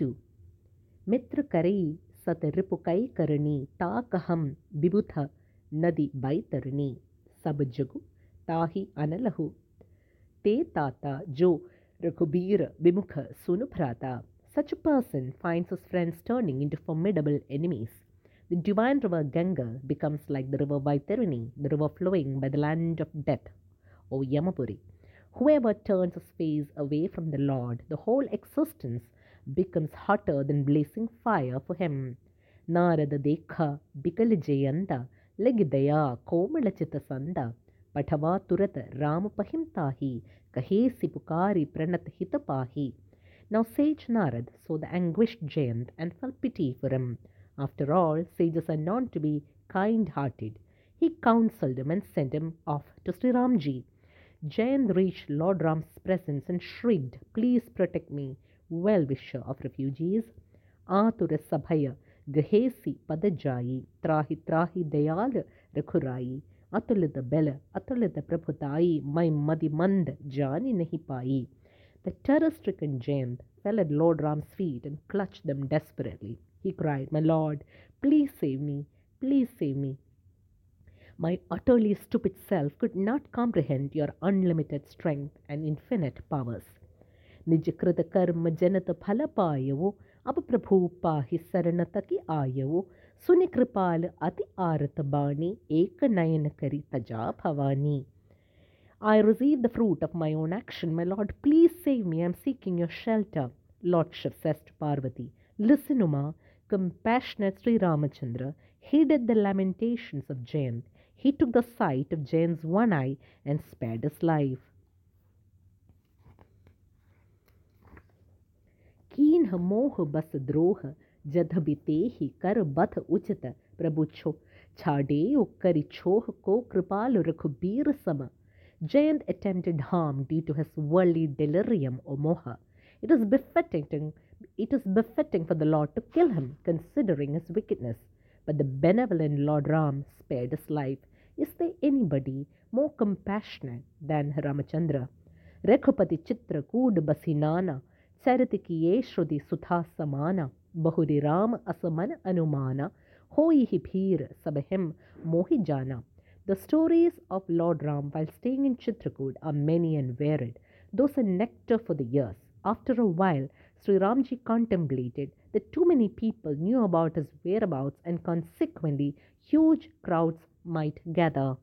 2. मित्र करई सत रिपुकई करनी ताकहम बिबुथ नदी बैतरनी सब जगु ताही अनलहु ते ताता जो रघुबीर विमुख sunu prata. Such a person finds his friends turning into formidable enemies. The divine river Ganga becomes like the river Vaitarini, the river flowing by the land of death, O Yamapuri. Whoever turns his face away from the Lord, the whole existence becomes hotter than blazing fire for him. Narada Dekha Bikal Jayanda Legidaya Komalachita Sanda Patava Turat Ram Pahimtahi Kahesi Pukari Pranat Hitapahi. Now sage Narad saw the anguished Jayant and felt pity for him. After all, sages are known to be kind hearted. He counselled him and sent him off to Sri Ramji. Jayant reached Lord Ram's presence and shrieked, Please protect me, well wisher of refugees. Sabhaya, Gahesi Padajayi, Trahi Trahi Dayal Rakhurayi, Atulita Bela, Atulita Prabhutai, My Jani Nahi Pai. The terror stricken Jayant fell at Lord Ram's feet and clutched them desperately. He cried, My lord, please save me, please save me. My utterly stupid self could not comprehend your unlimited strength and infinite powers. निज कृत कर्म जनत फल पायवो। अब प्रभु पाहि शरण तक आयवो। सुनि कृपाल अति आरत बाणी, एक नयन करी तजा Bhavani. I receive the fruit of my own action my lord please save me I am seeking your shelter lord Shiva says Parvati listen Uma compassionate Shri Ramchandra heeded the lamentation of Jayant he took the sight of Jayant one eye and spared his life मोह मोहबस द्रोह, जध बिते ही कर बथ उचित प्रभु छो। छाडे करि छोह को कृपाल रघुबीर सम। Jayant attempted harm due to his worldly delirium oh मोह it is befitting it is befitting for the lord to kill him considering his weakness but the benevolent lord Ram spared his life is there anybody more compassionate than Ramchandra Raghupati चित्र बसी नाना Shrudi Sutha Samana, Bahuri Ram Asaman Anumana, Hoi hi Bhir Sabahim Mohi Jana. The stories of Lord Ram while staying in Chitrakoot are many and varied. Those are nectar for the ears. After a while, Sri Ramji contemplated that too many people knew about his whereabouts and consequently huge crowds might gather.